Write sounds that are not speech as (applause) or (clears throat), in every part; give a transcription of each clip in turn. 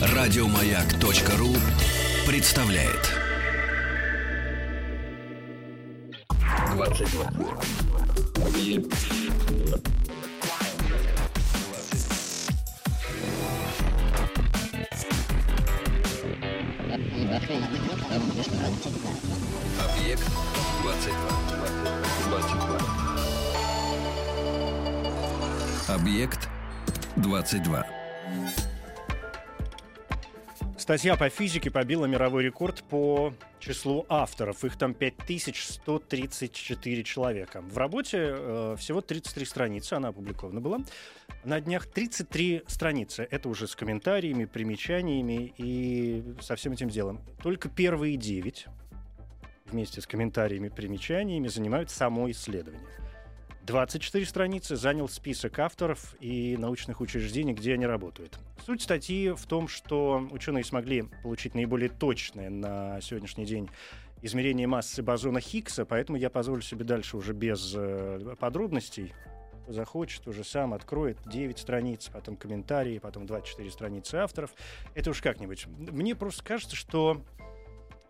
Радиомаяк.ру представляет. 22. Объект 22. 22. Объект 22. Статья по физике побила мировой рекорд по числу авторов. Их там 5134 человека. В работе э, всего 33 страницы, она опубликована была. На днях 33 страницы. Это уже с комментариями, примечаниями и со всем этим делом. Только первые 9 вместе с комментариями, примечаниями занимают само исследование. 24 страницы занял список авторов и научных учреждений, где они работают. Суть статьи в том, что ученые смогли получить наиболее точное на сегодняшний день измерение массы бозона Хиггса, поэтому я позволю себе дальше уже без э, подробностей. Кто захочет, уже сам откроет 9 страниц, потом комментарии, потом 24 страницы авторов. Это уж как-нибудь. Мне просто кажется, что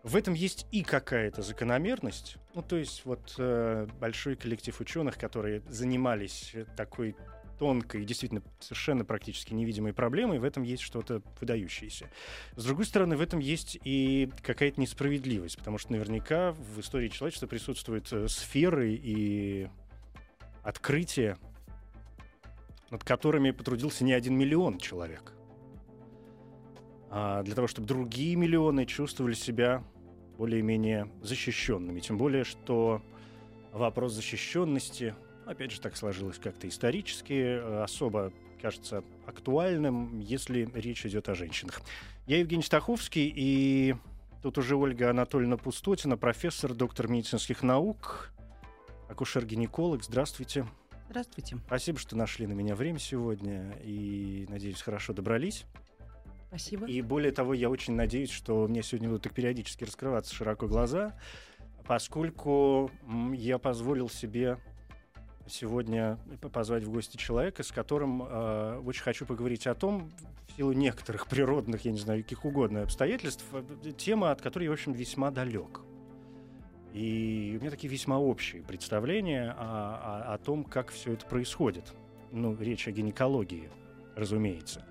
в этом есть и какая-то закономерность. Ну, то есть вот э, большой коллектив ученых, которые занимались такой тонкой, действительно совершенно практически невидимой проблемой, в этом есть что-то выдающееся. С другой стороны, в этом есть и какая-то несправедливость, потому что наверняка в истории человечества присутствуют э, сферы и открытия, над которыми потрудился не один миллион человек а, для того, чтобы другие миллионы чувствовали себя более-менее защищенными. Тем более, что вопрос защищенности, опять же, так сложилось как-то исторически, э, особо кажется актуальным, если речь идет о женщинах. Я Евгений Стаховский, и тут уже Ольга Анатольевна Пустотина, профессор, доктор медицинских наук, акушер-гинеколог. Здравствуйте. Здравствуйте. Спасибо, что нашли на меня время сегодня, и, надеюсь, хорошо добрались. Спасибо. И более того, я очень надеюсь, что меня сегодня будут так периодически раскрываться широко глаза, поскольку я позволил себе сегодня позвать в гости человека, с которым э, очень хочу поговорить о том, в силу некоторых природных, я не знаю, каких угодно обстоятельств, э, тема, от которой я, в общем, весьма далек. И у меня такие весьма общие представления о, о, о том, как все это происходит. Ну, речь о гинекологии, разумеется.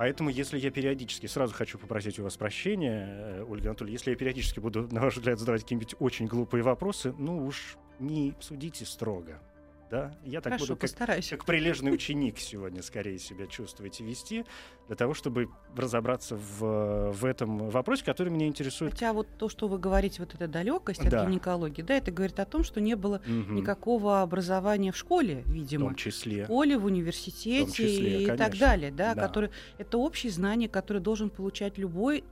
Поэтому, если я периодически, сразу хочу попросить у вас прощения, э, Ольга Анатольевна, если я периодически буду, (laughs) на ваш взгляд, задавать какие-нибудь очень глупые вопросы, ну уж не судите строго да? Я так Хорошо, буду как, как прилежный ученик сегодня скорее себя чувствовать и вести, для того, чтобы разобраться в, в этом вопросе, который меня интересует. Хотя вот то, что вы говорите, вот эта далекость от Да. гинекологии, да, это говорит о том, что не было Мгм. никакого образования в школе, В видимо. том числе. В школе, в университете В числе, и так конечно. далее, да, Да. которые это общие знания, которые должен получать любой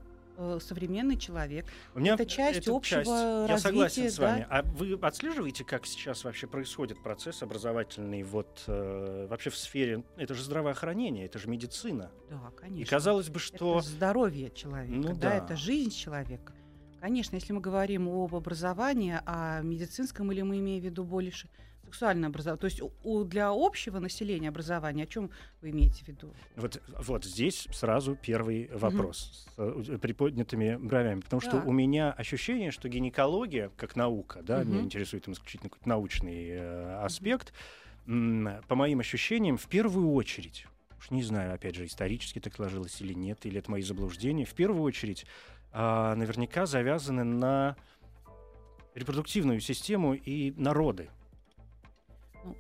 современный человек. У меня это часть это общего часть. Я развития, согласен с да. вами. А вы отслеживаете, как сейчас вообще происходит процесс образовательный вот э, вообще в сфере? Это же здравоохранение, это же медицина. Да, конечно. И казалось бы, что Это здоровье человека, Ну да, да. это жизнь человека. Конечно, если мы говорим об образовании, о медицинском, или мы имеем в виду больше сексуальное образование, то есть у- у- для общего населения образования, о чем вы имеете в виду? Вот, вот здесь сразу первый вопрос с э, приподнятыми бровями, потому что Да. у меня ощущение, что гинекология как наука, да, меня Мгм. интересует там исключительно какой-то научный э, аспект, м, по моим ощущениям, в первую очередь, уж не знаю, опять же, исторически так сложилось или нет, или это мои заблуждения, в первую очередь а, наверняка завязаны на репродуктивную систему и народы.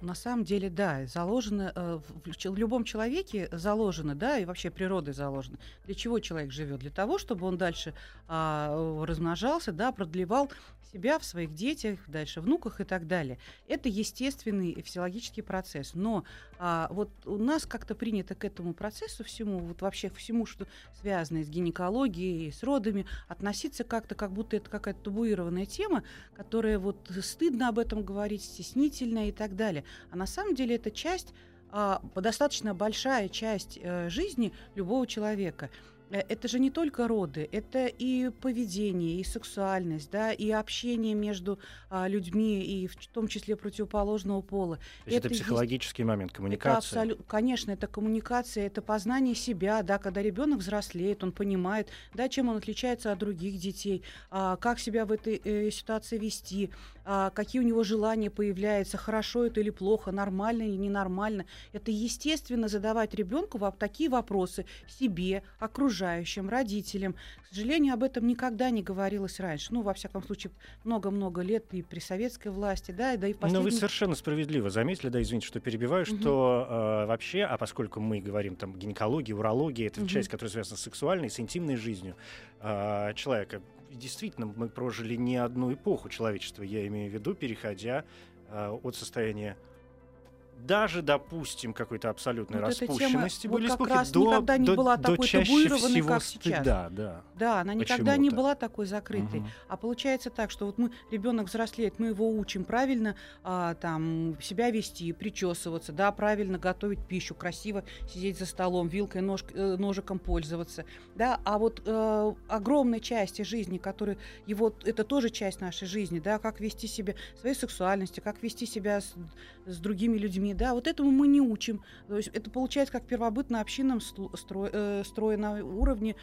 На самом деле, да, заложено э, в, любом человеке заложено, да, и вообще природой заложено. Для чего человек живет? Для того, чтобы он дальше а, размножался, да, продлевал себя в своих детях, дальше внуках и так далее. Это естественный физиологический процесс. Но а, вот у нас как-то принято к этому процессу всему, вот вообще всему, что связано с гинекологией, с родами, относиться как-то, как будто это какая-то табуированная тема, которая вот стыдно об этом говорить, стеснительно и так далее. А на самом деле это часть, а, достаточно большая часть э, жизни любого человека. Э, это же не только роды, это и поведение, и сексуальность, да, и общение между а, людьми, и в том числе противоположного пола. То есть это, это психологический есть, момент, коммуникация. Это абсолют, конечно, это коммуникация, это познание себя, да, когда ребенок взрослеет, он понимает, да, чем он отличается от других детей, а, как себя в этой э, ситуации вести, а, какие у него желания появляются, хорошо это или плохо, нормально или ненормально. Это естественно задавать ребенку такие вопросы себе, окружающим родителям. К сожалению, об этом никогда не говорилось раньше. Ну, во всяком случае, много-много лет и при советской власти, да, да и в последний... Но вы совершенно справедливо заметили, да, извините, что перебиваю, угу. что э, вообще, а поскольку мы говорим там гинекология, урология, это угу. часть, которая связана с сексуальной, с интимной жизнью э, человека, действительно, мы прожили не одну эпоху человечества, я имею в виду, переходя э, от состояния даже, допустим, какой-то абсолютной вот распущенности тема, были вот как раз до, никогда не до, была до такой табуированной, как сейчас. Да, да. Да, она никогда не была такой закрытой. Угу. А получается так, что вот мы ребенок взрослеет, мы его учим правильно а, там себя вести, причесываться, да, правильно готовить пищу, красиво сидеть за столом, вилкой, нож, э, ножиком пользоваться, да. А вот э, огромной части жизни, которая его это тоже часть нашей жизни, да, как вести себя своей сексуальности, как вести себя с, с другими людьми детьми, да, вот этому мы не учим. То есть это получается как первобытно-общинном строе, э, строе на уровне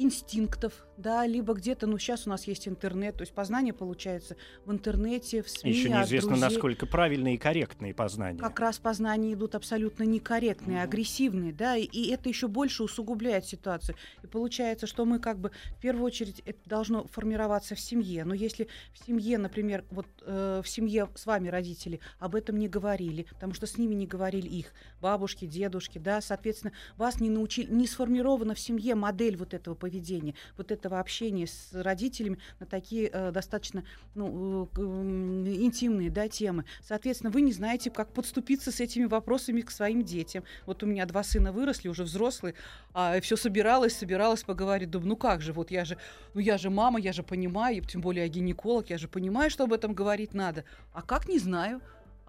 инстинктов, да, либо где-то, ну, сейчас у нас есть интернет, то есть познание получается в интернете, в СМИ. Еще неизвестно, насколько правильные и корректные познания. Как раз познания идут абсолютно некорректные, mm-hmm. агрессивные, да, и, и это еще больше усугубляет ситуацию. И получается, что мы как бы в первую очередь это должно формироваться в семье. Но если в семье, например, вот э, в семье с вами родители об этом не говорили, потому что с ними не говорили их бабушки, дедушки, да, соответственно, вас не научили, не сформирована в семье модель вот этого поведения поведения, вот этого общения с родителями на такие э, достаточно ну, э, интимные да, темы. Соответственно, вы не знаете, как подступиться с этими вопросами к своим детям. Вот у меня два сына выросли, уже взрослые, а все собиралась, собиралась поговорить. Думаю, ну как же, вот я же, ну я же мама, я же понимаю, тем более я гинеколог, я же понимаю, что об этом говорить надо. А как, не знаю.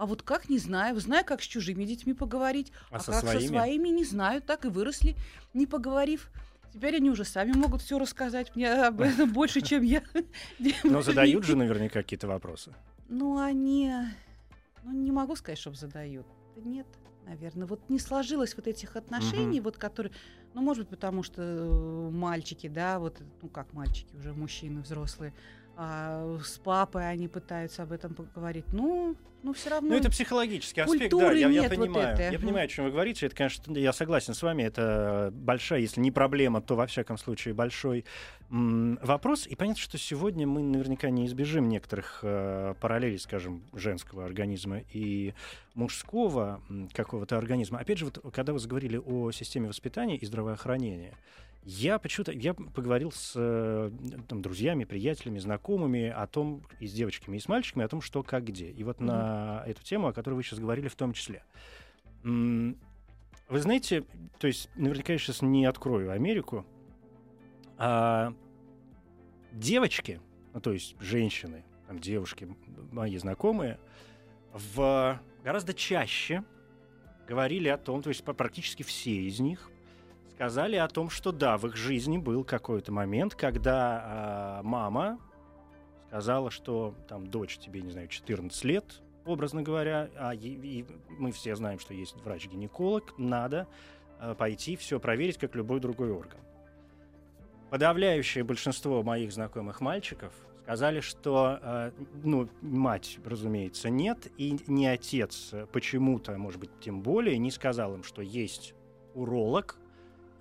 А вот как, не знаю. Знаю, как с чужими детьми поговорить. А, а со как своими? со своими, не знаю. Так и выросли, не поговорив. Теперь они уже сами могут все рассказать мне об (laughs) этом больше, чем я. (laughs) Но задают же наверняка какие-то вопросы. Ну, они... Ну, не могу сказать, чтобы задают. Нет, наверное. Вот не сложилось вот этих отношений, вот которые... Ну, может быть, потому что э, мальчики, да, вот, ну, как мальчики, уже мужчины взрослые, а с папой они пытаются об этом поговорить. Ну, ну все равно. Ну, это психологический аспект, да, я, я понимаю. Вот я понимаю, о чем вы говорите. Это, конечно, я согласен с вами. Это большая, если не проблема, то во всяком случае большой м- вопрос. И понятно, что сегодня мы наверняка не избежим некоторых э, параллелей, скажем, женского организма и мужского какого-то организма. Опять же, вот когда вы заговорили о системе воспитания и здравоохранения, я почему-то я поговорил с э, там, друзьями, приятелями, знакомыми о том, и с девочками, и с мальчиками, о том, что как где. И вот mm-hmm. на эту тему, о которой вы сейчас говорили в том числе. Вы знаете, то есть наверняка я сейчас не открою Америку, а девочки, ну то есть женщины, там, девушки, мои знакомые, в гораздо чаще говорили о том, то есть практически все из них сказали о том, что да, в их жизни был какой-то момент, когда э, мама сказала, что там дочь тебе, не знаю, 14 лет, образно говоря, а и, и мы все знаем, что есть врач-гинеколог, надо э, пойти все проверить, как любой другой орган. Подавляющее большинство моих знакомых мальчиков сказали, что, э, ну, мать, разумеется, нет, и не отец почему-то, может быть, тем более, не сказал им, что есть уролог,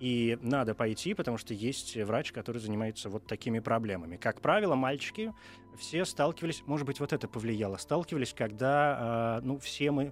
и надо пойти, потому что есть врач, который занимается вот такими проблемами. Как правило, мальчики все сталкивались, может быть, вот это повлияло, сталкивались, когда, э, ну, все мы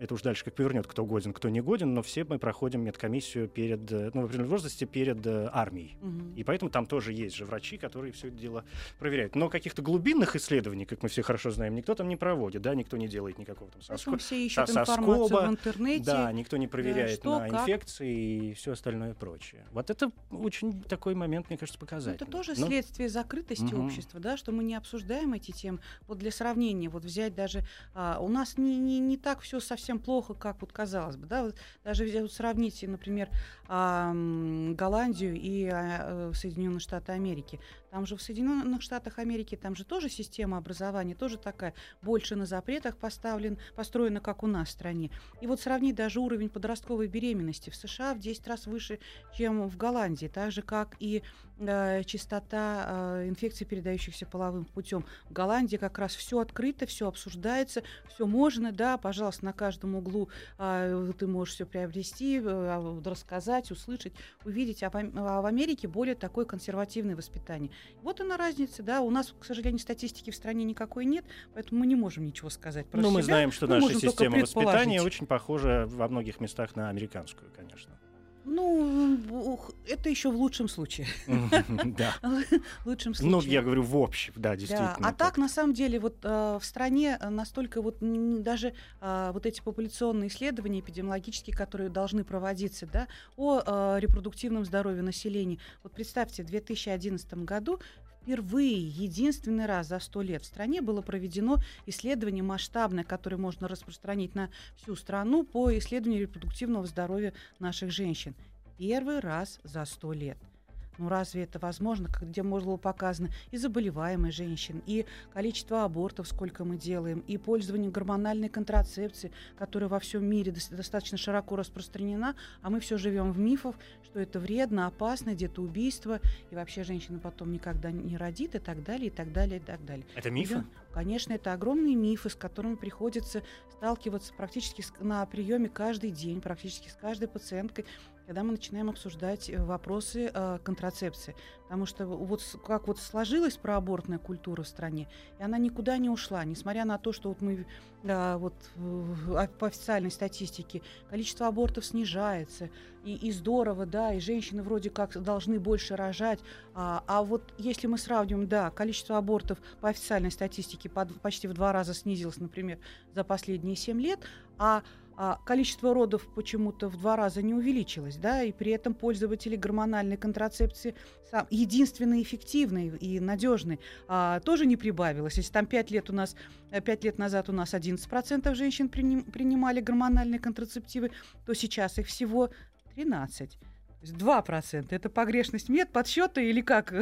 это уж дальше как повернет, кто годен, кто не годен, но все мы проходим медкомиссию перед, э, ну, в определенном возрасте перед э, армией. Угу. И поэтому там тоже есть же врачи, которые все это дело проверяют. Но каких-то глубинных исследований, как мы все хорошо знаем, никто там не проводит, да, никто не делает никакого там соско... все ищут со информацию в интернете. Да, никто не проверяет что, на как. инфекции и все остальное прочее. Вот это очень такой момент, мне кажется, показательный. Это тоже Но... следствие закрытости угу. общества, да, что мы не обсуждаем эти темы. Вот для сравнения, вот взять даже... А, у нас не, не, не так все совсем совсем плохо, как вот казалось бы, да, вот даже вот сравните, например, Голландию и а, Соединенные Штаты Америки, там же в Соединенных Штатах Америки там же тоже система образования тоже такая больше на запретах поставлен, построена, как у нас в стране. И вот сравнить даже уровень подростковой беременности в США в 10 раз выше, чем в Голландии, так же как и э, частота э, инфекций, передающихся половым путем. В Голландии как раз все открыто, все обсуждается, все можно, да, пожалуйста, на каждом углу э, ты можешь все приобрести, э, рассказать, услышать, увидеть. А в, а в Америке более такое консервативное воспитание. Вот она разница, да. У нас, к сожалению, статистики в стране никакой нет, поэтому мы не можем ничего сказать про Ну, себя. мы знаем, что Мы наша система воспитания очень похожа во многих местах на американскую, конечно. Ну, это еще в лучшем случае. Да. (laughs) В лучшем случае. Ну, я говорю, в общем, да, Да, действительно. а так, на самом деле, вот э, в стране э, настолько вот даже э, вот эти популяционные исследования эпидемиологические, которые должны проводиться, да, о э, репродуктивном здоровье населения. Вот представьте, в 2011 году впервые, единственный раз за сто лет в стране было проведено исследование масштабное, которое можно распространить на всю страну по исследованию репродуктивного здоровья наших женщин. Первый раз за сто лет. Ну разве это возможно, где было показано и заболеваемость женщин, и количество абортов, сколько мы делаем, и пользование гормональной контрацепции, которая во всем мире дос- достаточно широко распространена, а мы все живем в мифах, что это вредно, опасно, где-то убийство, и вообще женщина потом никогда не родит, и так далее, и так далее, и так далее. Это мифы? Конечно, это огромные мифы, с которыми приходится сталкиваться практически на приеме каждый день, практически с каждой пациенткой, когда мы начинаем обсуждать э, вопросы э, контрацепции. Потому что вот как вот сложилась проабортная культура в стране, и она никуда не ушла, несмотря на то, что вот мы э, вот а- по официальной статистике количество абортов снижается, и, и здорово, да, и женщины вроде как должны больше рожать, а, а вот если мы сравним, да, количество абортов по официальной статистике под- почти в два раза снизилось, например, за последние 7 лет, а количество родов почему-то в два раза не увеличилось, да, и при этом пользователи гормональной контрацепции сам, единственной эффективной и надежной а, тоже не прибавилось. Если там 5 лет у нас, 5 лет назад у нас 11% женщин приним- принимали гормональные контрацептивы, то сейчас их всего 13. То есть 2%. Это погрешность мед, подсчета или как?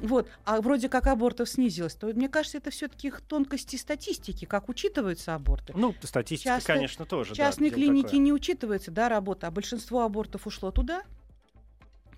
Вот. А вроде как абортов снизилось. То мне кажется, это все-таки тонкости статистики, как учитываются аборты. Ну, статистика, Частные- конечно, тоже. В да, клинике такое. не учитывается, да, работа, а большинство абортов ушло туда.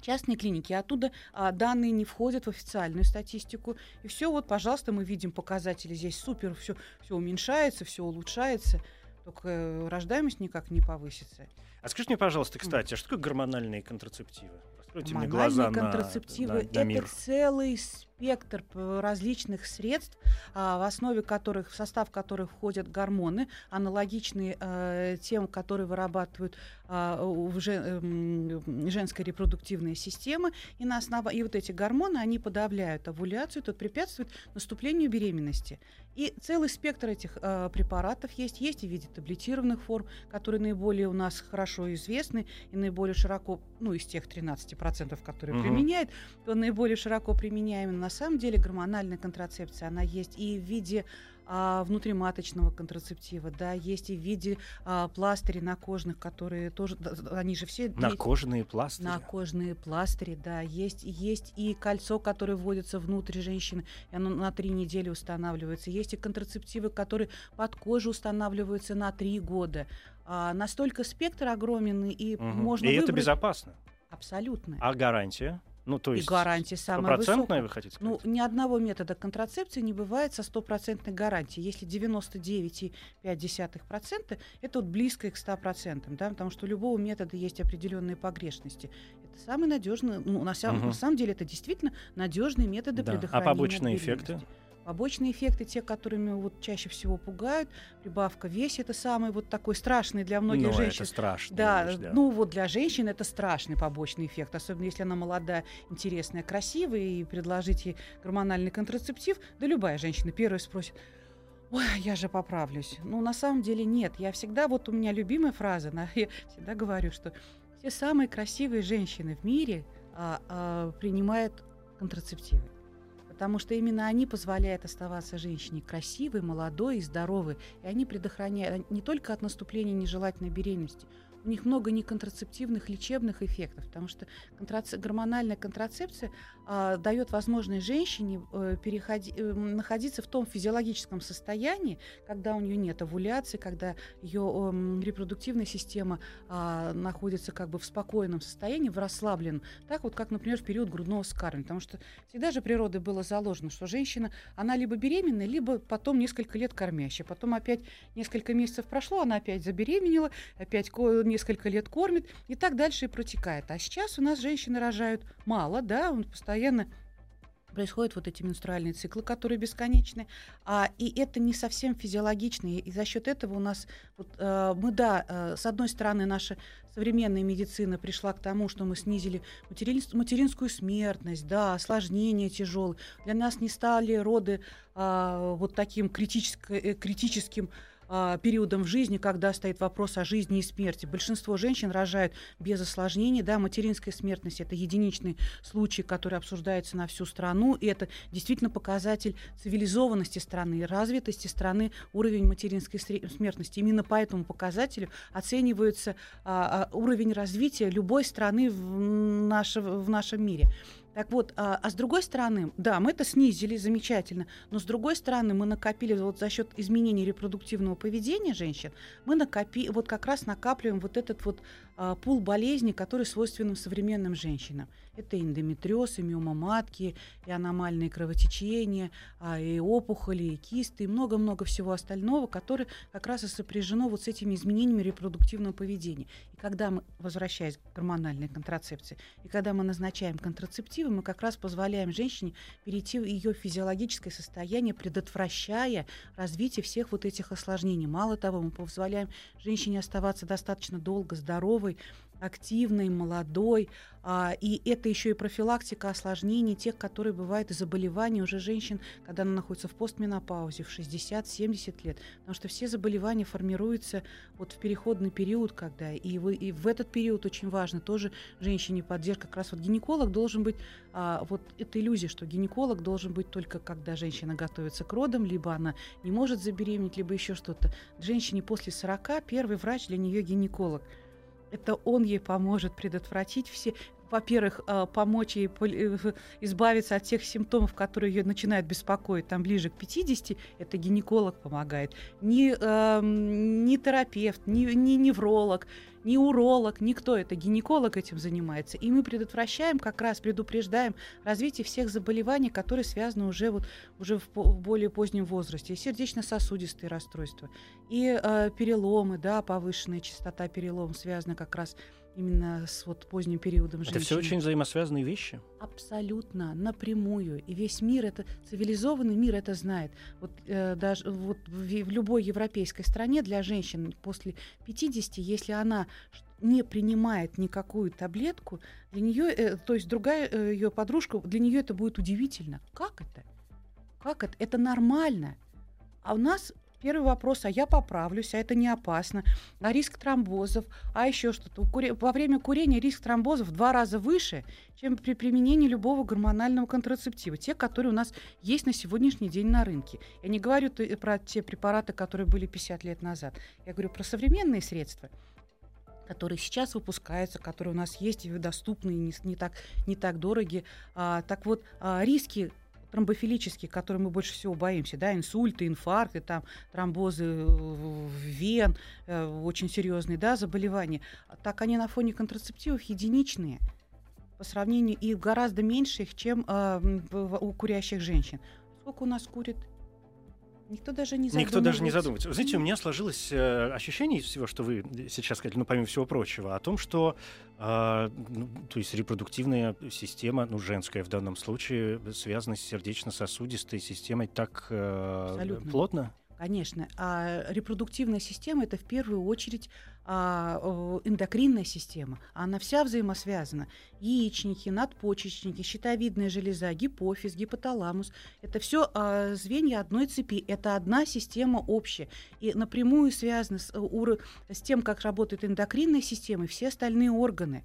Частные клиники, оттуда а, данные не входят в официальную статистику. И все, вот, пожалуйста, мы видим показатели здесь супер, все, все уменьшается, все улучшается, только э, рождаемость никак не повысится. А скажи мне, пожалуйста, кстати, а что такое гормональные контрацептивы? Раскройте мне Гормональные глаза на- контрацептивы на, на это мир. целый спектр п- различных средств, а, в основе которых, в состав которых входят гормоны, аналогичные э, тем, которые вырабатывают а, эм, женская репродуктивная система. И, на основа... и вот эти гормоны, они подавляют овуляцию, тут препятствуют наступлению беременности. И целый спектр этих э, препаратов есть. Есть и в виде таблетированных форм, которые наиболее у нас хорошо известны и наиболее широко, ну, из тех 13%, которые Мгм. применяют, то наиболее широко применяемы. На самом деле гормональная контрацепция, она есть и в виде а, внутриматочного контрацептива, да, есть и в виде а, пластырей накожных, которые тоже, да, они же все На кожаные пластыри. на кожные пластыри, да, есть, есть и кольцо, которое вводится внутрь женщины, и оно на три недели устанавливается. Есть и контрацептивы, которые под кожу устанавливаются на три года. А, настолько спектр огромен, и Мгм. можно И это выбрать безопасно. абсолютно. А гарантия? Ну, то и есть гарантия самая стопроцентная, высокая. вы хотите Ну, сказать? ни одного метода контрацепции не бывает со стопроцентной гарантией. Если 99,5% это вот близко к 100%, да, потому что у любого метода есть определенные погрешности. Это самый надежный, ну, на, сам- Мгм. на самом деле это действительно надежные методы Да. А предохранения. побочные от эффекты? Побочные эффекты, те, которыми вот чаще всего пугают, прибавка в весе, это самый вот такой страшный для многих ну, женщин. это страшно. Да, вещь, да. ну вот для женщин это страшный побочный эффект, особенно если она молодая, интересная, красивая, и предложить ей гормональный контрацептив, да любая женщина первая спросит, ой, я же поправлюсь. Ну, на самом деле нет. Я всегда, вот у меня любимая фраза, на- я всегда говорю, что все самые красивые женщины в мире а, а, принимают контрацептивы. Потому что именно они позволяют оставаться женщине красивой, молодой и здоровой, и они предохраняют не только от наступления нежелательной беременности, у них много неконтрацептивных лечебных эффектов, потому что контраце- гормональная контрацепция а, дает возможность женщине э, переходи, э, находиться в том физиологическом состоянии, когда у нее нет овуляции, когда ее э, репродуктивная система а, находится как бы в спокойном состоянии, в расслабленном, так вот как, например, в период грудного скармливания, потому что всегда же природой было заложено, что женщина, она либо беременная, либо потом несколько лет кормящая, потом опять несколько месяцев прошло, она опять забеременела, опять несколько лет кормит, и так дальше и протекает. А сейчас у нас женщины рожают мало, да, он постоянно происходят вот эти менструальные циклы, которые бесконечны, а, и это не совсем физиологично, и, за счет этого у нас, вот, э, мы, да, э, с одной стороны, наша современная медицина пришла к тому, что мы снизили материнс- материнскую смертность, да, осложнения тяжелые, для нас не стали роды э, вот таким критически, э, критическим а, периодом в жизни, когда стоит вопрос о жизни и смерти. Большинство женщин рожают без осложнений. Да, материнская смертность – это единичный случай, который обсуждается на всю страну, и это действительно показатель цивилизованности страны, развитости страны, уровень материнской смертности. Именно по этому показателю оценивается а, а, уровень развития любой страны в, наше, в нашем мире. Так вот, а, а с другой стороны, да, мы это снизили, замечательно, но с другой стороны мы накопили вот за счет изменений репродуктивного поведения женщин, мы накопи, вот как раз накапливаем вот этот вот а, пул болезней, который свойственен современным женщинам. Это эндометриоз, и миома матки, и аномальные кровотечения, а, и опухоли, и кисты, и много-много всего остального, которое как раз и сопряжено вот с этими изменениями репродуктивного поведения. И когда мы, возвращаясь к гормональной контрацепции, и когда мы назначаем контрацептивы, мы как раз позволяем женщине перейти в ее физиологическое состояние, предотвращая развитие всех вот этих осложнений. Мало того, мы позволяем женщине оставаться достаточно долго здоровой, активной, молодой. А, и это еще и профилактика осложнений тех, которые бывают и заболевания уже женщин, когда она находится в постменопаузе, в 60-70 лет. Потому что все заболевания формируются вот в переходный период, когда и, вы, и в этот период очень важно тоже женщине поддержка. Как раз вот гинеколог должен быть, а, вот эта иллюзия, что гинеколог должен быть только когда женщина готовится к родам, либо она не может забеременеть, либо еще что-то. Женщине после 40 первый врач для нее гинеколог – это он ей поможет предотвратить все во-первых, э, помочь ей э, избавиться от тех симптомов, которые ее начинают беспокоить, там ближе к 50, это гинеколог помогает, не, э, не терапевт, не, не невролог, не уролог, никто, это гинеколог этим занимается. И мы предотвращаем, как раз предупреждаем развитие всех заболеваний, которые связаны уже, вот, уже в, в более позднем возрасте. И сердечно-сосудистые расстройства, и э, переломы, да, повышенная частота переломов связана как раз именно с вот поздним периодом жизни. Это все очень взаимосвязанные вещи? Абсолютно, напрямую. И весь мир, это цивилизованный мир это знает. Вот э, даже вот в, в любой европейской стране для женщин после 50, если она не принимает никакую таблетку, для нее, э, то есть другая э, ее подружка, для нее это будет удивительно. Как это? Как это? Это нормально. А у нас Первый вопрос, а я поправлюсь, а это не опасно, а риск тромбозов, а еще что-то. Во время курения риск тромбозов в два раза выше, чем при применении любого гормонального контрацептива, те, которые у нас есть на сегодняшний день на рынке. Я не говорю про те препараты, которые были 50 лет назад. Я говорю про современные средства которые сейчас выпускаются, которые у нас есть и доступны, и не, не, так, не так дороги. А, так вот, а, риски тромбофилические, которые мы больше всего боимся, да, инсульты, инфаркты, там, тромбозы вен, э, очень серьезные, да, заболевания, так они на фоне контрацептивов единичные по сравнению и гораздо меньше их, чем э, у курящих женщин. Сколько у нас курит Никто даже не задумывается. Никто даже не задумывается. Знаете, у меня сложилось э, ощущение из всего, что вы сейчас сказали, ну, помимо всего прочего, о том, что э, ну, то есть репродуктивная система, ну, женская в данном случае, связана с сердечно-сосудистой системой так э, плотно? Конечно. А репродуктивная система это в первую очередь а, эндокринная система. Она вся взаимосвязана. Яичники, надпочечники, щитовидная железа, гипофиз, гипоталамус. Это все а, звенья одной цепи. Это одна система общая. И напрямую связана с, с тем, как работает эндокринная система и все остальные органы.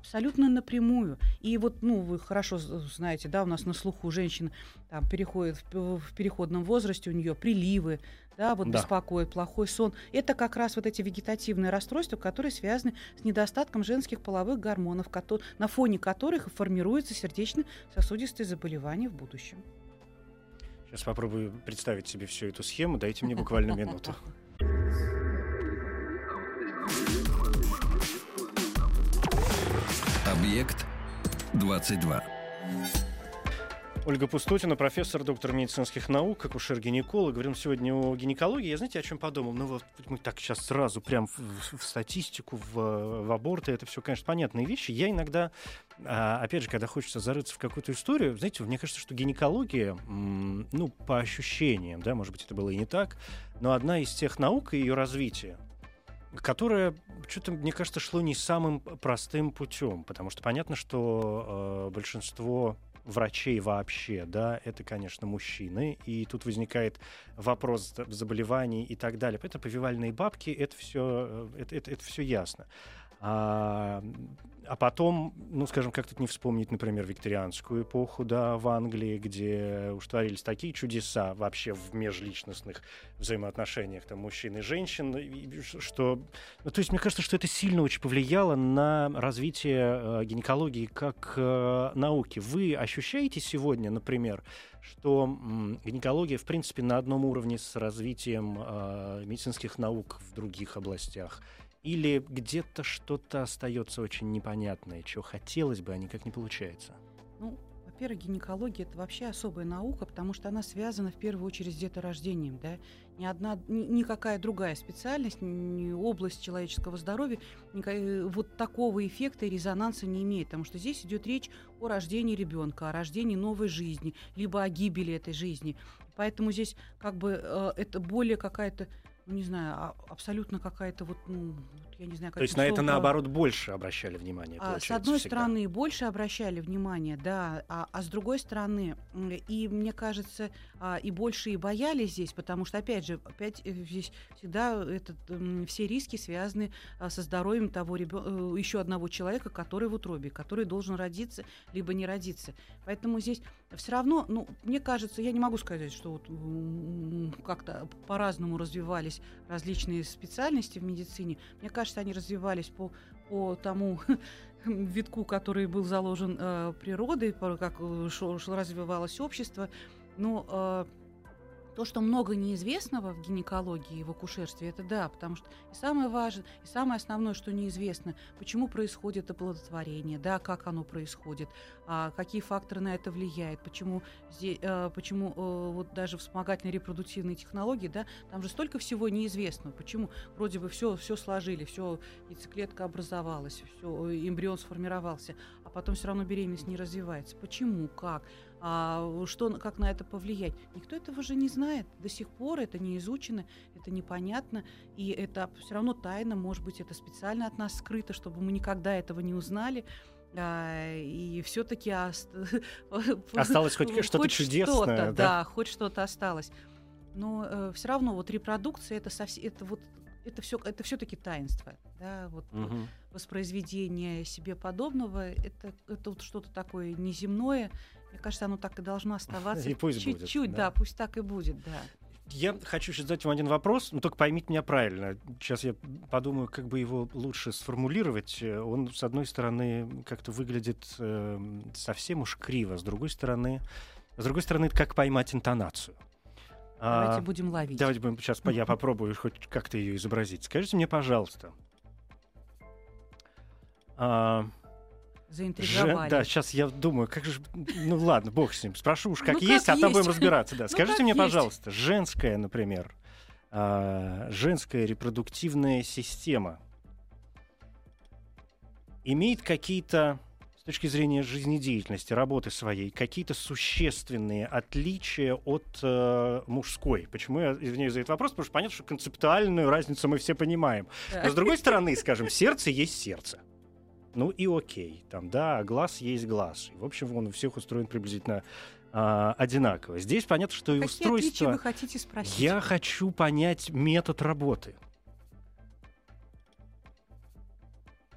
Абсолютно напрямую. И вот, ну, вы хорошо знаете, да, у нас на слуху женщина там переходит в, в переходном возрасте, у нее приливы, да, вот да. беспокоит, плохой сон. Это как раз вот эти вегетативные расстройства, которые связаны с недостатком женских половых гормонов, на фоне которых формируются сердечно-сосудистые заболевания в будущем. Сейчас попробую представить себе всю эту схему. Дайте мне (laughs) буквально минуту. (laughs) Объект 22. Ольга Пустотина, профессор, доктор медицинских наук, акушер-гинеколог. Говорим сегодня о гинекологии. Я знаете, о чем подумал? Ну вот мы так сейчас сразу прям в, в статистику, в, в аборты. Это все, конечно, понятные вещи. Я иногда, а, опять же, когда хочется зарыться в какую-то историю, знаете, мне кажется, что гинекология, ну, по ощущениям, да, может быть, это было и не так, но одна из тех наук и ее развития, которое что-то, мне кажется, шло не самым простым путем, потому что понятно, что э, большинство врачей вообще, да, это, конечно, мужчины, и тут возникает вопрос заболеваний и так далее. Поэтому повивальные бабки, это все, э, это, это, это все ясно. А, а потом, ну, скажем, как тут не вспомнить, например, викторианскую эпоху, да, в Англии, где уж творились такие чудеса вообще в межличностных взаимоотношениях там мужчин и женщин, что... Ну, то есть мне кажется, что это сильно очень повлияло на развитие э, гинекологии как э, науки. Вы ощущаете сегодня, например, что м, гинекология, в принципе, на одном уровне с развитием э, медицинских наук в других областях? Или где-то что-то остается очень непонятное, чего хотелось бы, а никак не получается? Ну, во-первых, гинекология это вообще особая наука, потому что она связана в первую очередь с деторождением. Да? Ни одна, ни, никакая другая специальность, ни область человеческого здоровья никак, э, вот такого эффекта и резонанса не имеет, потому что здесь идет речь о рождении ребенка, о рождении новой жизни, либо о гибели этой жизни. Поэтому здесь как бы э, это более какая-то не знаю, а, абсолютно какая-то вот, ну, я не знаю, как То есть на это, наоборот, больше обращали внимание, а, С одной всегда. стороны, больше обращали внимание, да, а, а с другой стороны, и мне кажется, а, и больше и боялись здесь, потому что, опять же, опять э, здесь всегда этот, все риски связаны а, со здоровьем того ребен... Э, еще одного человека, который в утробе, который должен родиться, либо не родиться. Поэтому здесь все равно, ну, мне кажется, я не могу сказать, что вот как-то по-разному развивались различные специальности в медицине. Мне кажется, они развивались по, по тому (laughs) витку, который был заложен э, природой, как э, шо, шо развивалось общество. Но э, то, что много неизвестного в гинекологии и в акушерстве, это да, потому что и самое важное, и самое основное, что неизвестно, почему происходит оплодотворение, да, как оно происходит, а, какие факторы на это влияют, почему, а, почему а, вот даже вспомогательные репродуктивные технологии, да, там же столько всего неизвестного, почему вроде бы все, все сложили, все, яйцеклетка образовалась, все, эмбрион сформировался, а потом все равно беременность не развивается. Почему, как? А, что, как на это повлиять. Никто этого же не знает. До сих пор это не изучено, это непонятно, и это все равно тайна, может быть, это специально от нас скрыто, чтобы мы никогда этого не узнали. А, и все-таки ост... (laughs) осталось хоть что-то чудесное. Что да? да, хоть что-то осталось. Но э, все равно вот репродукция это совсем это вот это все это все-таки таинство, да, вот угу. воспроизведение себе подобного это это вот что-то такое неземное, мне кажется, оно так и должно оставаться. (laughs) И пусть Чуть-чуть, да. да, пусть так и будет, да. Я хочу сейчас задать вам один вопрос, но только поймите меня правильно. Сейчас я подумаю, как бы его лучше сформулировать. Он, с одной стороны, как-то выглядит э, совсем уж криво, с другой стороны, с другой стороны, это как поймать интонацию. Давайте а, будем ловить. Давайте будем, сейчас я попробую хоть как-то ее изобразить. Скажите мне, пожалуйста, а, заинтриговали. Ж, да, сейчас я думаю, как же... Ну ладно, бог с ним. Спрошу уж, как ну, есть, как а там будем разбираться. Да. (laughs) Ну, Скажите мне, есть. пожалуйста, женская, например, э, женская репродуктивная система имеет какие-то с точки зрения жизнедеятельности, работы своей, какие-то существенные отличия от э, мужской. Почему я извиняюсь за этот вопрос? Потому что понятно, что концептуальную разницу мы все понимаем. Но с другой (laughs) стороны, скажем, сердце есть сердце. Ну и окей, там, да, глаз есть глаз. В общем, он у всех устроен приблизительно а, одинаково. Здесь понятно, что и Какие устройство... вы хотите спросить? Я хочу понять метод работы.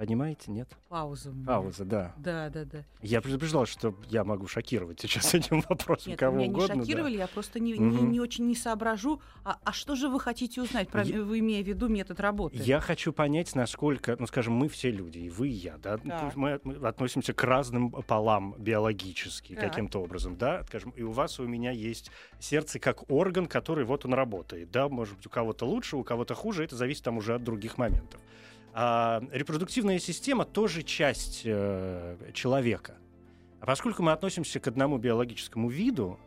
Понимаете, нет? Пауза. у меня. Пауза, да. Да, да, да. Я предупреждал, что я могу шокировать сейчас этим вопросом Нет, кого меня угодно. не да. шокировали, я просто не, не- не очень не соображу. А, а что же вы хотите узнать, про, Я- вы имея в виду метод работы? Я хочу понять, насколько, ну, скажем, мы все люди, и вы, и я, да, есть мы, мы относимся к разным полам биологически Так. каким-то образом, да, скажем, и у вас, и у меня есть сердце как орган, который вот он работает, да, может быть, у кого-то лучше, у кого-то хуже, это зависит там уже от других моментов. А репродуктивная система тоже часть э, человека. А поскольку мы относимся к одному биологическому виду,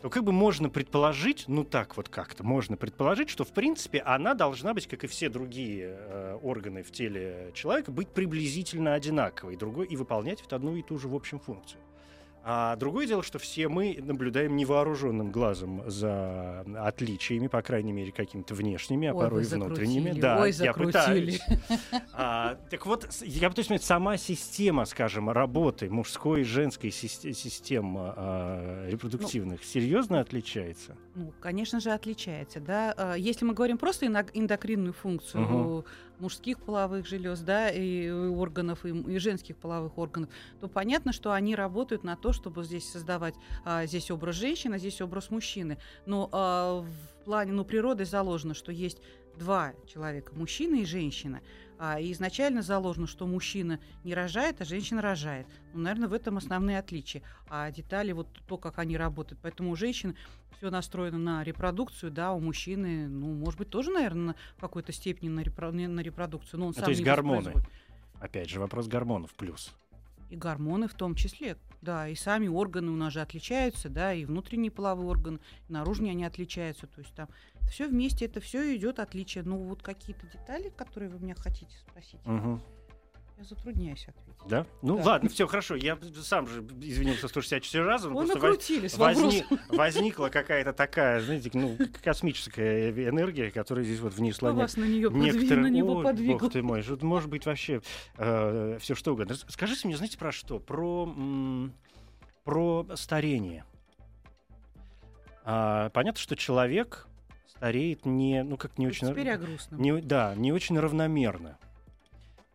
то как бы можно предположить, ну так вот как-то, можно предположить, что в принципе она должна быть, как и все другие э, органы в теле человека, быть приблизительно одинаковой другой, и выполнять вот одну и ту же в общем функцию. А другое дело, что все мы наблюдаем невооруженным глазом за отличиями, по крайней мере, какими-то внешними, а Ой, порой внутренними. закрутили, Да, ой, я закрутили. пытаюсь. А, так вот, я пытаюсь понять, сама система, скажем, работы мужской и женской сис- систем а, репродуктивных серьезно отличается? Ну, конечно же, отличается, да. А, Если мы говорим просто эндок- эндокринную функцию Мгм. Мужских половых желез, да, и органов, и, и женских половых органов, то понятно, что они работают на то, чтобы здесь создавать а, здесь образ женщины, а здесь образ мужчины. Но а, в плане, ну, природы заложено, что есть два человека, мужчина и женщина. А, и изначально заложено, что мужчина не рожает, а женщина рожает. Ну, наверное, в этом основные отличия. А детали, вот то, как они работают. Поэтому у женщин все настроено на репродукцию, да, у мужчины, ну, может быть, тоже, наверное, на какой-то степени на, репро- на репродукцию. Но он Ну, сам то есть гормоны. Опять же, вопрос гормонов плюс. И гормоны в том числе. Да, и сами органы у нас же отличаются, да, и внутренние половые органы, и наружные они отличаются. То есть там все вместе, это все идет отличие. Ну, вот какие-то детали, которые вы меня хотите спросить, Мгм. я затрудняюсь ответить. Да? Ну Да. ладно, все хорошо. Я сам же извинился 164 раза. но Ой, просто воз- накрутили с возни- вопросом. возникла какая-то такая, знаете, ну, космическая энергия, которая здесь вот внесла Кто не- вас на нее подвиг, некоторые... на него Ой, подвигал? бог ты мой, может быть вообще все что угодно. Скажите мне, знаете, про что? Про, м, про старение. А, понятно, что человек стареет не, ну как не очень... Теперь о грустном. Не, да, не очень равномерно.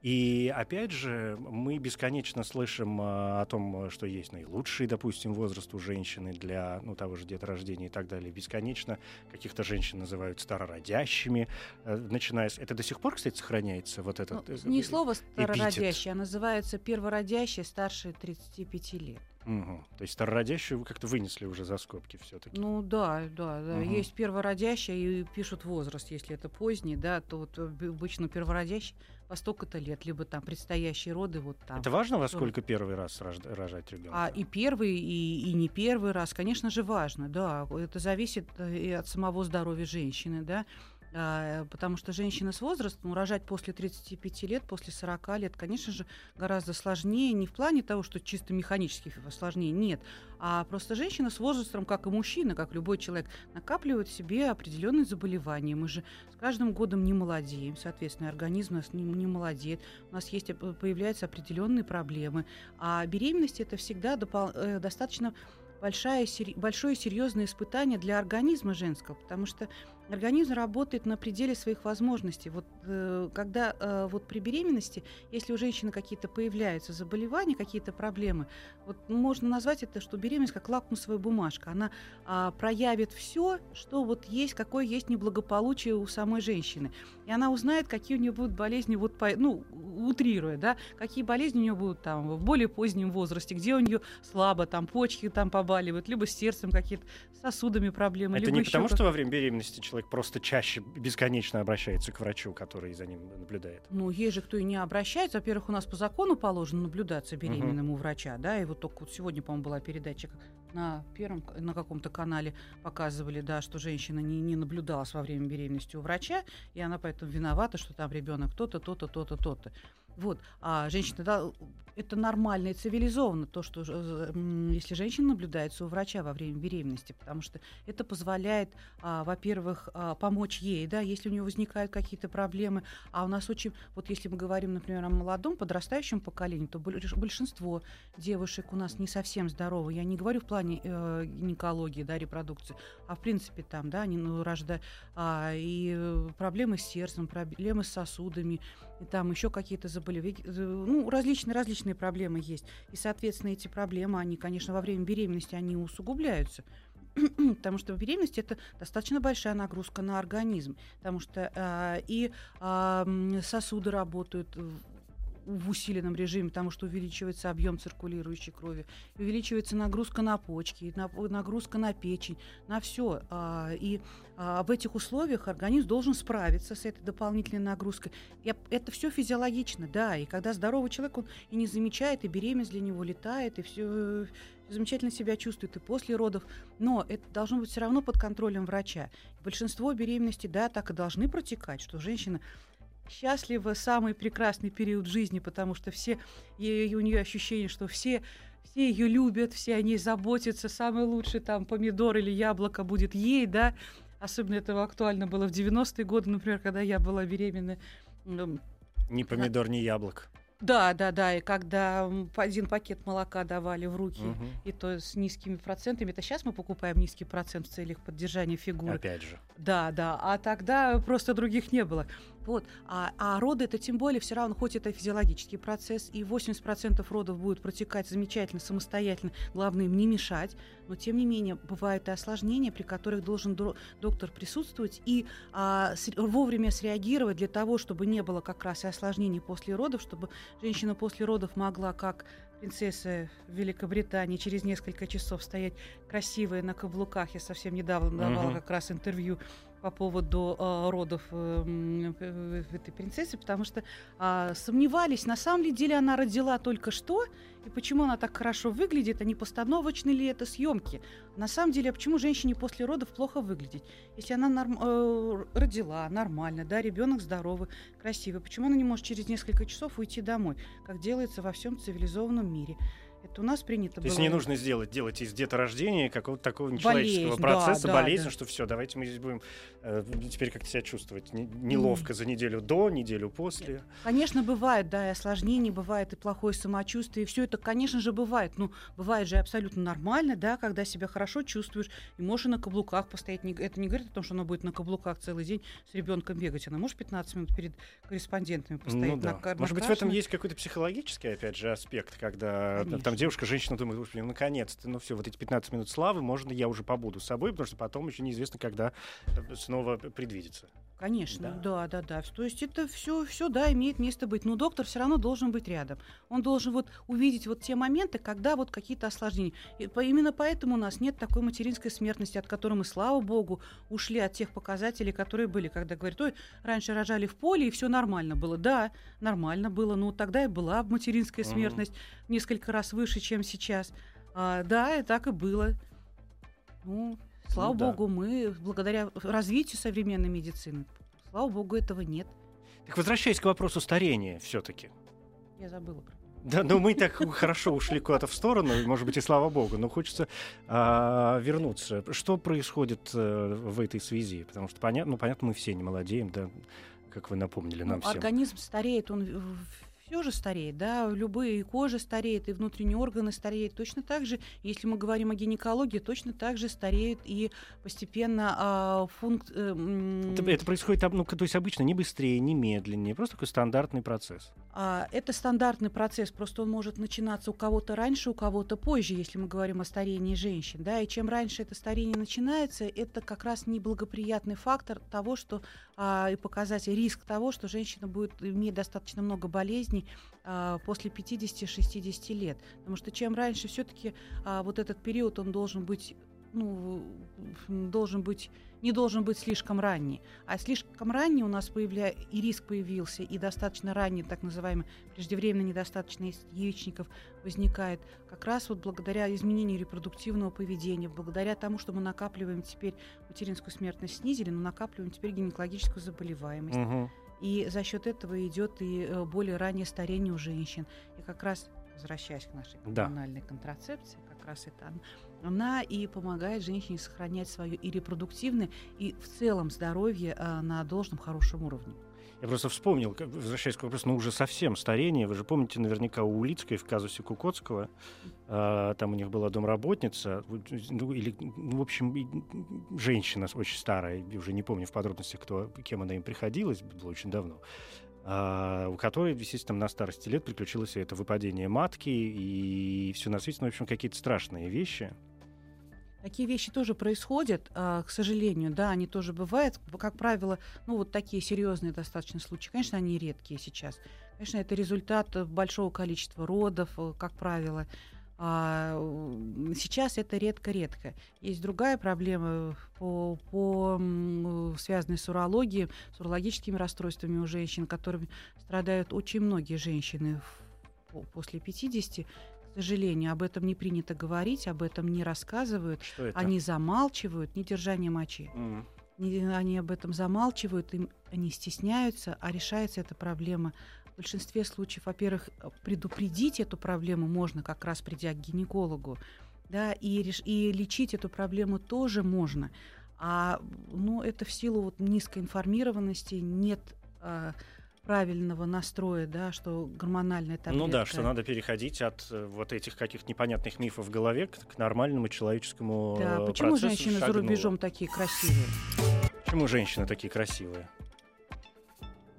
И опять же, мы бесконечно слышим а, о том, что есть наилучший, допустим, возраст у женщины для ну, того же деторождения и так далее. Бесконечно каких-то женщин называют старородящими. э, начиная с... Это до сих пор, кстати, сохраняется вот Ну, этот... э, не э, слово старородящее, а называется первородящее старше 35 лет. Мгм. То есть старородящую вы как-то вынесли уже за скобки все-таки. Ну да, да, да. Мгм. Есть первородящее и пишут возраст. Если это поздний, да, то вот э, обычно первородящий во столько-то лет, либо там предстоящие роды вот там. Это важно, во сколько первый раз рожать ребенка? А и первый, и, и не первый раз, конечно же, важно, да. Это зависит э, и от самого здоровья женщины, да. А, потому что женщина с возрастом, рожать после 35 лет, после 40 лет, конечно же, гораздо сложнее. Не в плане того, что чисто механически сложнее, нет. А просто женщина с возрастом, как и мужчина, как любой человек, накапливает в себе определенные заболевания. Мы же с каждым годом не молодеем, соответственно, организм у нас не, не молодеет. У нас есть, появляются определенные проблемы. А беременность это всегда допол- э, достаточно большая, сери- большое серьезное испытание для организма женского, потому что организм работает на пределе своих возможностей. Вот э, когда э, вот при беременности, если у женщины какие-то появляются заболевания, какие-то проблемы, вот можно назвать это, что беременность как лакмусовая бумажка. Она а, проявит все, что вот есть, какое есть неблагополучие у самой женщины. И она узнает, какие у нее будут болезни, вот по, ну, утрируя, да, какие болезни у нее будут там в более позднем возрасте, где у нее слабо, там почки там побаливают, либо с сердцем какие-то сосудами проблемы. Это не потому, что во время беременности человек просто чаще бесконечно обращается к врачу, который за ним наблюдает. Ну, есть же кто и не обращается. Во-первых, у нас по закону положено наблюдаться беременным у врача, да, и вот только вот сегодня, по-моему, была передача на первом, на каком-то канале показывали, да, что женщина не, не наблюдалась во время беременности у врача, и она поэтому виновата, что там ребенок то-то, то-то, то-то, то-то. Вот. А женщина, да, это нормально и цивилизованно, то, что если женщина наблюдается у врача во время беременности, потому что это позволяет, а, во-первых, а, помочь ей, да, если у нее возникают какие-то проблемы, а у нас очень, вот если мы говорим, например, о молодом подрастающем поколении, то большинство девушек у нас не совсем здоровы. Я не говорю в плане э, гинекологии, да, репродукции, а в принципе там, да, они ну, рождают, а, и э, проблемы с сердцем, проблемы с сосудами, и там еще какие-то заболевания, э, ну, различные, различные проблемы есть. И, соответственно, эти проблемы, они, конечно, во время беременности, они усугубляются. (clears throat) потому что беременность это достаточно большая нагрузка на организм, потому что э, и э, сосуды работают в усиленном режиме, потому что увеличивается объем циркулирующей крови, увеличивается нагрузка на почки, нагрузка на печень, на все. А, и а, в этих условиях организм должен справиться с этой дополнительной нагрузкой. Это все физиологично, да. И когда здоровый человек, он и не замечает, и беременность для него летает, и все замечательно себя чувствует и после родов, но это должно быть все равно под контролем врача. Большинство беременностей, да, так и должны протекать, что женщина счастлива самый прекрасный период жизни, потому что все, и, у нее ощущение, что все все ее любят, все о ней заботятся, самый лучший там помидор или яблоко будет ей, да. Особенно это актуально было в 90-е годы, например, когда я была беременна. Ни помидор, ни яблоко. Да, да, да. И когда один пакет молока давали в руки, угу. и то с низкими процентами, это сейчас мы покупаем низкий процент в целях поддержания фигуры. Опять же. Да, да. А тогда просто других не было. Вот. А, а роды это тем более все равно, хоть это физиологический процесс, и 80% родов будет протекать замечательно, самостоятельно, главное им не мешать, но тем не менее бывают и осложнения, при которых должен до, доктор присутствовать и а, с, вовремя среагировать для того, чтобы не было как раз и осложнений после родов, чтобы женщина после родов могла как принцесса Великобритании через несколько часов стоять красивая на каблуках. Я совсем недавно давала uh-huh. как раз интервью по поводу э, родов э, этой принцессы, потому что э, сомневались, на самом ли деле она родила только что, и почему она так хорошо выглядит, а не постановочные ли это съемки. На самом деле, а почему женщине после родов плохо выглядеть? Если она норм, э, родила нормально, да, ребенок здоровый, красивый, почему она не может через несколько часов уйти домой, как делается во всем цивилизованном мире? Это у нас принято То было. есть не нужно сделать, делать из деторождения какого-то такого нечеловеческого болезнь, процесса, да, болезнь, да. что все, давайте мы здесь будем э, теперь как-то себя чувствовать не, неловко mm. за неделю до, неделю после. Конечно, бывает, да, и осложнения, бывает и плохое самочувствие, и все это, конечно же, бывает. Ну, бывает же абсолютно нормально, да, когда себя хорошо чувствуешь, и можешь и на каблуках постоять. Это не говорит о том, что она будет на каблуках целый день с ребенком бегать. Она может 15 минут перед корреспондентами постоять. Ну, да. на, Может быть, в этом есть какой-то психологический, опять же, аспект, когда Конечно. там девушка, женщина думает, господи, ну, наконец-то, ну все, вот эти 15 минут славы, можно я уже побуду с собой, потому что потом еще неизвестно, когда э, снова предвидится. Конечно, да, да, да. да. То есть это все, все, да, имеет место быть. Но доктор все равно должен быть рядом. Он должен вот увидеть вот те моменты, когда вот какие-то осложнения. И по, именно поэтому у нас нет такой материнской смертности, от которой мы, слава богу, ушли от тех показателей, которые были, когда говорят, ой, раньше рожали в поле и все нормально было. Да, нормально было, но тогда и была материнская смертность угу. несколько раз выше, чем сейчас. А, да, и так и было. Ну, Слава ну, богу, да. мы благодаря развитию современной медицины, слава богу, этого нет. Так возвращаясь к вопросу старения все-таки. Я забыла про да, ну мы так хорошо ушли куда-то в сторону, может быть, и слава богу, но хочется а, вернуться. Что происходит а, в этой связи? Потому что понятно, ну, понятно, мы все не молодеем, да, как вы напомнили нам ну, всем. Организм стареет, он все же стареет, да, любые и кожа стареет, и внутренние органы стареют. Точно так же, если мы говорим о гинекологии, точно так же стареет и постепенно а, функция... Э, это, это происходит, ну, то есть обычно не быстрее, не медленнее, просто такой стандартный процесс. А, это стандартный процесс, просто он может начинаться у кого-то раньше, у кого-то позже, если мы говорим о старении женщин, да, и чем раньше это старение начинается, это как раз неблагоприятный фактор того, что а, и показатель, риск того, что женщина будет иметь достаточно много болезней, болезней а, после 50-60 лет. Потому что чем раньше все-таки а, вот этот период, он должен быть ну, должен быть, не должен быть слишком ранний. А слишком ранний у нас появля... и риск появился, и достаточно ранний, так называемый преждевременно недостаточность яичников возникает как раз вот благодаря изменению репродуктивного поведения, благодаря тому, что мы накапливаем теперь материнскую смертность снизили, но накапливаем теперь гинекологическую заболеваемость. Угу. И за счет этого идет и э, более раннее старение у женщин. И как раз возвращаясь к нашей Да. гормональной контрацепции, как раз это она, она и помогает женщине сохранять свое и репродуктивное, и в целом здоровье а, на должном хорошем уровне. Я просто вспомнил, возвращаясь к вопросу, ну уже совсем старение. Вы же помните наверняка у Улицкой в казусе Кукоцкого. а, там у них была домработница, ну, или, ну, в общем, женщина очень старая, я уже не помню в подробностях, кто, кем она им приходилась, было очень давно. а, у которой, естественно, на старости лет приключилось это выпадение матки и все на свете, ну, в общем, какие-то страшные вещи. Такие вещи тоже происходят, а, к сожалению, да, они тоже бывают. Как правило, ну вот такие серьезные достаточно случаи, конечно, они редкие сейчас. Конечно, это результат большого количества родов, э, как правило. А, сейчас это редко-редко. Есть другая проблема по, по, связанная с урологией, с урологическими расстройствами у женщин, которыми страдают очень многие женщины после 50. К сожалению, об этом не принято говорить, об этом не рассказывают. Что это? Они замалчивают недержание мочи. Не- Они об этом замалчивают, им, они стесняются, а решается эта проблема. В большинстве случаев, во-первых, э, предупредить эту проблему можно, как раз придя к гинекологу, да, и, реш- и лечить эту проблему тоже можно. А ну, это в силу вот низкой информированности, нет а, правильного настроя, да, что гормональная таблетка... Ну да, что надо переходить от э, вот этих каких-то непонятных мифов в голове к, к нормальному человеческому Да, э, почему процессу женщины за шагнуло. рубежом такие красивые? Почему женщины такие красивые?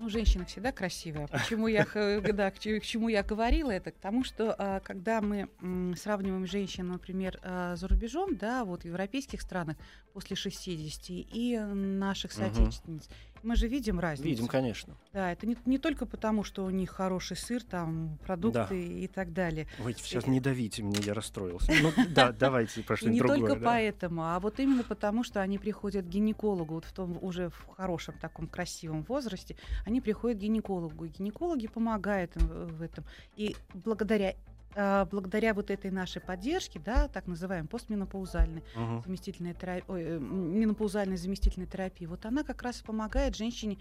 Ну, женщина всегда красивая. Почему я, х- да, к чему- я говорила это? К тому, что а, когда мы сравниваем женщин, например, а, за рубежом, да, вот в европейских странах после 60 и наших соотечественниц, мы же видим разницу. Видим, конечно. Да, это не, не только потому, что у них хороший сыр, там, продукты и так далее. Вы сейчас не давите мне, я расстроился. Ну да, (laughs) давайте про что-нибудь не другое. только да. поэтому, а вот именно потому, что они приходят к гинекологу вот в том уже в хорошем таком красивом возрасте, они приходят к гинекологу, и гинекологи помогают им в этом. И благодаря благодаря вот этой нашей поддержке, да, так называемой постменопаузальной Мгм. заместительной терапии, ой, э, менопаузальной заместительной терапии, вот она как раз помогает женщине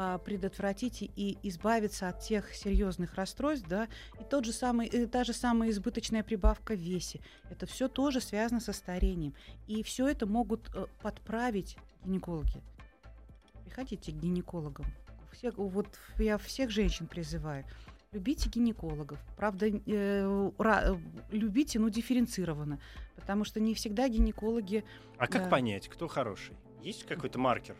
а, предотвратить и- и избавиться от тех серьезных расстройств, да, и тот же самый, э, та же самая избыточная прибавка в весе. Это все тоже связано со старением. И все это могут э, подправить гинекологи. Приходите к гинекологам. Все, вот я всех женщин призываю. Любите гинекологов. Правда, э, ра- э, любите, но дифференцированно. Потому что не всегда гинекологи... А как Да. понять, кто хороший? Есть какой-то маркер?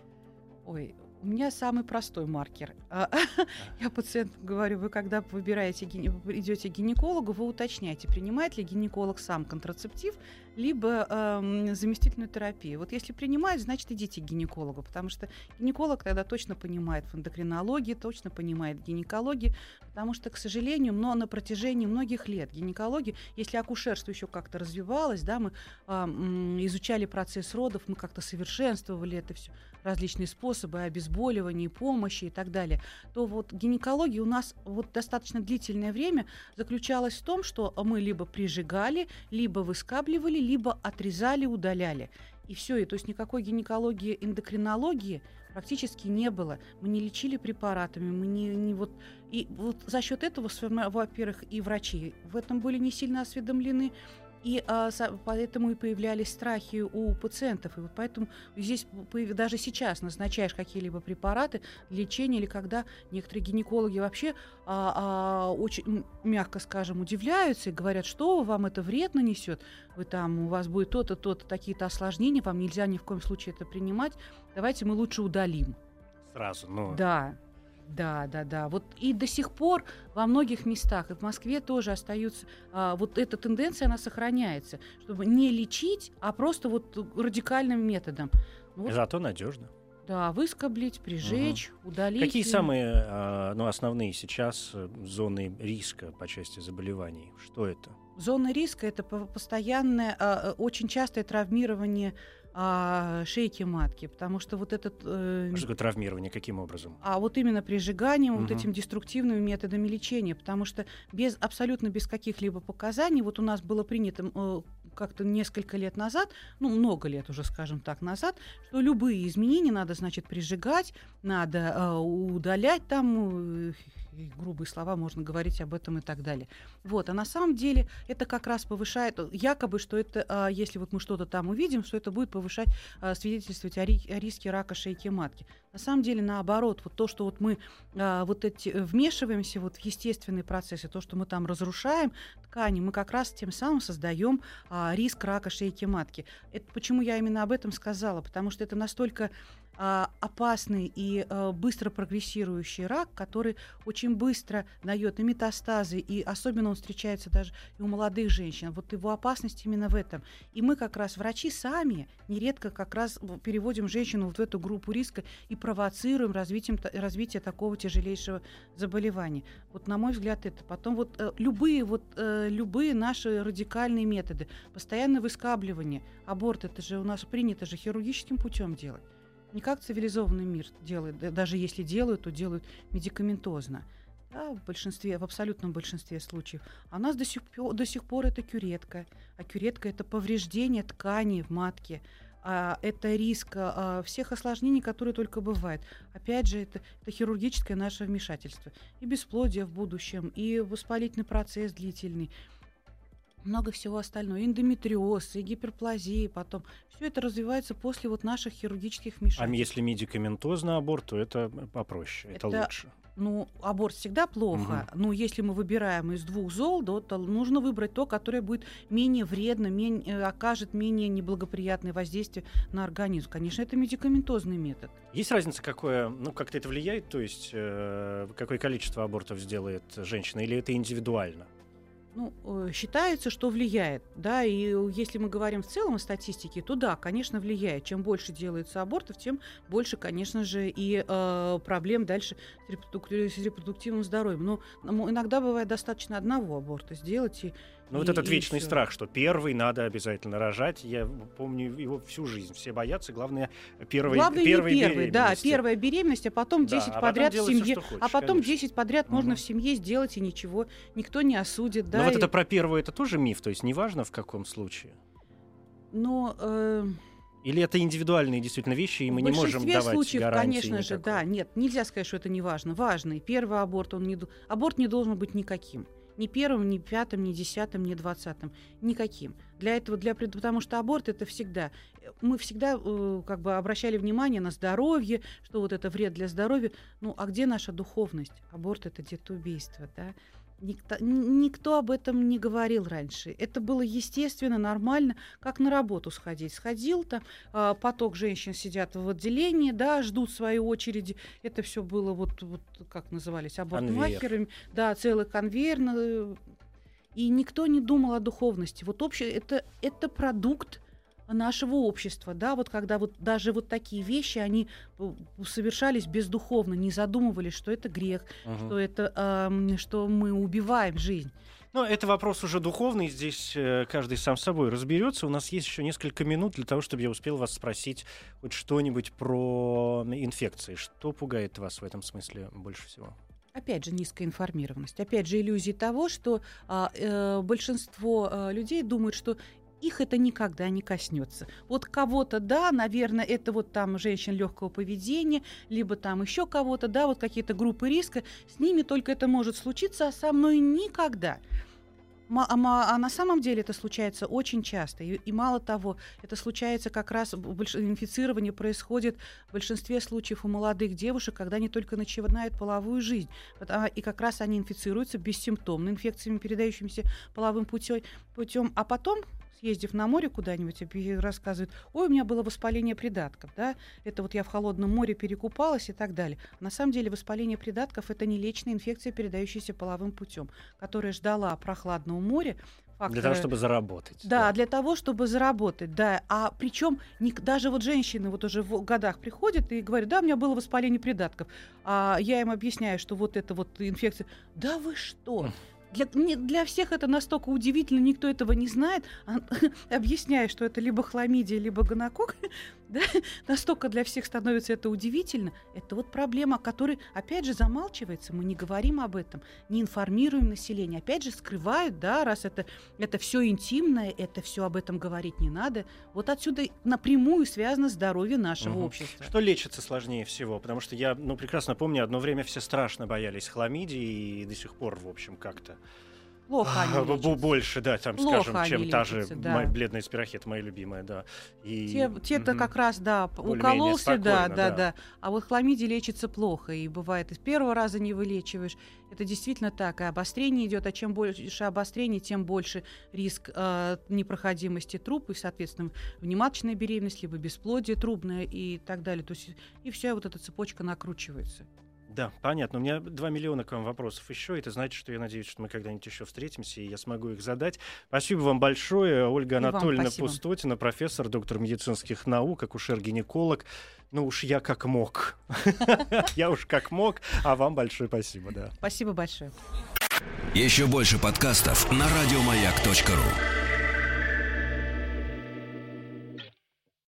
Ой, у меня самый простой маркер. А, (laughs) Я пациентам говорю, вы когда выбираете, идете к гинекологу, вы уточняете, принимает ли гинеколог сам контрацептив, либо эм, заместительную терапию. Вот если принимает, значит идите к гинекологу, потому что гинеколог тогда точно понимает в эндокринологии, точно понимает гинекологии, потому что, к сожалению, но на протяжении многих лет гинекологии, если акушерство еще как-то развивалось, да, мы м, изучали процесс родов, мы как-то совершенствовали это все, различные способы обезболивания, помощи и так далее, то вот гинекология у нас вот достаточно длительное время заключалась в том, что мы либо прижигали, либо выскабливали, либо отрезали, удаляли. И все, и то есть никакой гинекологии, эндокринологии практически не было. Мы не лечили препаратами, мы не, не вот и вот за счет этого, во-первых, и врачи в этом были не сильно осведомлены, и а, поэтому и появлялись страхи у пациентов. И вот поэтому здесь даже сейчас назначаешь какие-либо препараты для лечения, или когда некоторые гинекологи вообще а, а, очень, мягко скажем, удивляются и говорят, что вам это вред нанесет, вы там, у вас будет то-то, то-то, такие-то осложнения, вам нельзя ни в коем случае это принимать, давайте мы лучше удалим. Сразу, ну. Да, да, да, да. Вот и до сих пор во многих местах, и в Москве тоже остаются, а, вот эта тенденция, она сохраняется, чтобы не лечить, а просто вот радикальным методом. Вот, Зато надежно. да, выскоблить, прижечь, удалить. Какие самые а, ну, основные сейчас э, зоны риска по части заболеваний? Что это? Зона риска это по- постоянное, а, а, очень частое травмирование а, шейки матки, потому что вот этот э, Что такое травмирование? Каким образом? а вот именно прижиганием, вот Мгм. этим деструктивными методами лечения, потому что без абсолютно без каких-либо показаний, вот у нас было принято э, как-то несколько лет назад, ну много лет уже, скажем так, назад, что любые изменения надо, значит, прижигать, надо э, удалять там, э, и грубые слова, можно говорить об этом и так далее. Вот, а на самом деле это как раз повышает, якобы, что это, а, если вот мы что-то там увидим, что это будет повышать, а, свидетельствовать о, ри- о риске рака шейки матки. На самом деле, наоборот, вот то, что вот мы а, вот эти вмешиваемся вот в естественные процессы, то, что мы там разрушаем ткани, мы как раз тем самым создаем риск рака шейки матки. Это почему я именно об этом сказала, потому что это настолько опасный и а, быстро прогрессирующий рак, который очень быстро дает и метастазы, и особенно он встречается даже и у молодых женщин. Вот его опасность именно в этом. И мы как раз, врачи сами, нередко как раз переводим женщину вот в эту группу риска и провоцируем развитием, развитие такого тяжелейшего заболевания. Вот на мой взгляд это. Потом вот э, любые, вот, э, любые наши радикальные методы, постоянное выскабливание, аборт, это же у нас принято же хирургическим путем делать не как цивилизованный мир делает, даже если делают, то делают медикаментозно. Да, в большинстве, в абсолютном большинстве случаев. А у нас до сих, до сих пор это кюретка. А кюретка это повреждение ткани в матке. А, это риск а, всех осложнений, которые только бывают. Опять же, это, это хирургическое наше вмешательство. И бесплодие в будущем, и воспалительный процесс длительный много всего остального, эндометриоз, и гиперплазии потом. Все это развивается после вот наших хирургических А вмешательств. если медикаментозный аборт, то это попроще, это, Это- лучше. Ну, аборт всегда плохо, но если мы выбираем из двух зол, то, то нужно выбрать то, которое будет менее вредно, менее, окажет менее неблагоприятное воздействие на организм. Конечно, это медикаментозный метод. Есть разница, какое, ну, как-то это влияет, то есть э, какое количество абортов сделает женщина, или это индивидуально? Ну, э, считается, что влияет, да, и если мы говорим в целом о статистике, то да, конечно, влияет. Чем больше делается абортов, тем больше, конечно же, и э, проблем дальше с, репродук- с репродуктивным здоровьем. Но иногда бывает достаточно одного аборта сделать, и Ну, вот этот вечный всё. страх, что первый надо обязательно рожать. Я помню его всю жизнь. Все боятся, главное, первой, Главное первой не первый, да, первая беременность, а потом Да, 10 а потом подряд в делай всё, семье, что хочешь, а потом конечно. 10 подряд можно Мгм. в семье сделать и ничего, никто не осудит, да. Но вот и- это про первую, это тоже миф, то есть неважно в каком случае. Но э, Или это индивидуальные действительно вещи, и мы в не можем давать случаев, гарантии конечно же, никакой. да, нет, нельзя сказать, что это не важно. Важный первый аборт, он не аборт не должен быть никаким. Ни первым, ни пятым, ни десятым, ни двадцатым. Никаким. Для этого, для, потому что аборт это всегда. э, Мы всегда э, как бы обращали внимание на здоровье, что вот это вред для здоровья. Ну, а где наша духовность? Аборт это детоубийство, да? Никто, никто об этом не говорил раньше. Это было естественно, нормально, как на работу сходить. Сходил там, а, поток женщин сидят в отделении, да, ждут своей очереди. Это все было вот, вот как назывались, абортмахерами. Да, целый конвейер. на- И никто не думал о духовности. Вот общее, это, это продукт нашего общества, да, вот когда вот даже вот такие вещи, они э, совершались бездуховно, не задумывались, что это грех, Мгм. что это, ам, что мы убиваем жизнь. Ну, это вопрос уже духовный. Здесь э, каждый сам с собой разберется. У нас есть еще несколько минут для того, чтобы я успел вас спросить хоть что-нибудь про инфекции. Что пугает вас в этом смысле больше всего? Опять же, низкая информированность. Опять же, иллюзии того, что а, э, большинство а, людей думают, что их это никогда не коснется. Вот кого-то, да, наверное, это вот там женщин легкого поведения, либо там еще кого-то, да, вот какие-то группы риска, с ними только это может случиться, а со мной никогда. А, а на самом деле это случается очень часто. И, мало того, это случается как раз, инфицирование происходит в большинстве случаев у молодых девушек, когда они только начинают половую жизнь. А, И как раз они инфицируются бессимптомно инфекциями, передающимися половым путем. путем. А потом, съездив на море куда-нибудь, и рассказывают, ой, у меня было воспаление придатков, да, это вот я в холодном море перекупалась и так далее. На самом деле воспаление придатков это не лечная инфекция, передающаяся половым путем, которая ждала прохладного моря. Для того, чтобы заработать. Да, для того, чтобы заработать, да. А причем даже вот женщины вот уже в годах приходят и говорят, да, у меня было воспаление придатков. А я им объясняю, что вот это вот инфекция. Да вы что? (laughs) для, не, для всех это настолько удивительно, никто этого не знает, а, (laughs) объясняя, что это либо хламидия, либо гонокок, да, (laughs) настолько для всех становится это удивительно. Это вот проблема, о которой, опять же, замалчивается, мы не говорим об этом, не информируем население, опять же, скрывают, да, раз это, это все интимное, это все об этом говорить не надо. Вот отсюда напрямую связано здоровье нашего угу. общества. Что лечится сложнее всего? Потому что я, ну, прекрасно помню, одно время все страшно боялись хламидии и до сих пор, в общем, как-то Плохо они а, лечатся. Больше, да, там, Плохо скажем, чем та же да. моя бледная спирохет, моя любимая, да. И... Те, те-то угу. как раз, да, укололся, да, да, да, да. А вот хламидия лечится плохо, и бывает, из первого раза не вылечиваешь. Это действительно так, и обострение идет, а чем больше обострение, тем больше риск э, непроходимости труб, и, соответственно, внематочная беременность, либо бесплодие трубное и так далее. То есть, и вся вот эта цепочка накручивается. Да, понятно. У меня 2 миллиона к вам вопросов еще. Это значит, что я надеюсь, что мы когда-нибудь еще встретимся, и я смогу их задать. Спасибо вам большое. Ольга Анатольевна Пустотина, профессор, доктор медицинских наук, акушер-гинеколог. Ну уж я как мог. (laughs) Я уж как мог. А вам большое спасибо, да. Спасибо большое. Еще больше подкастов на радиомаяк.ру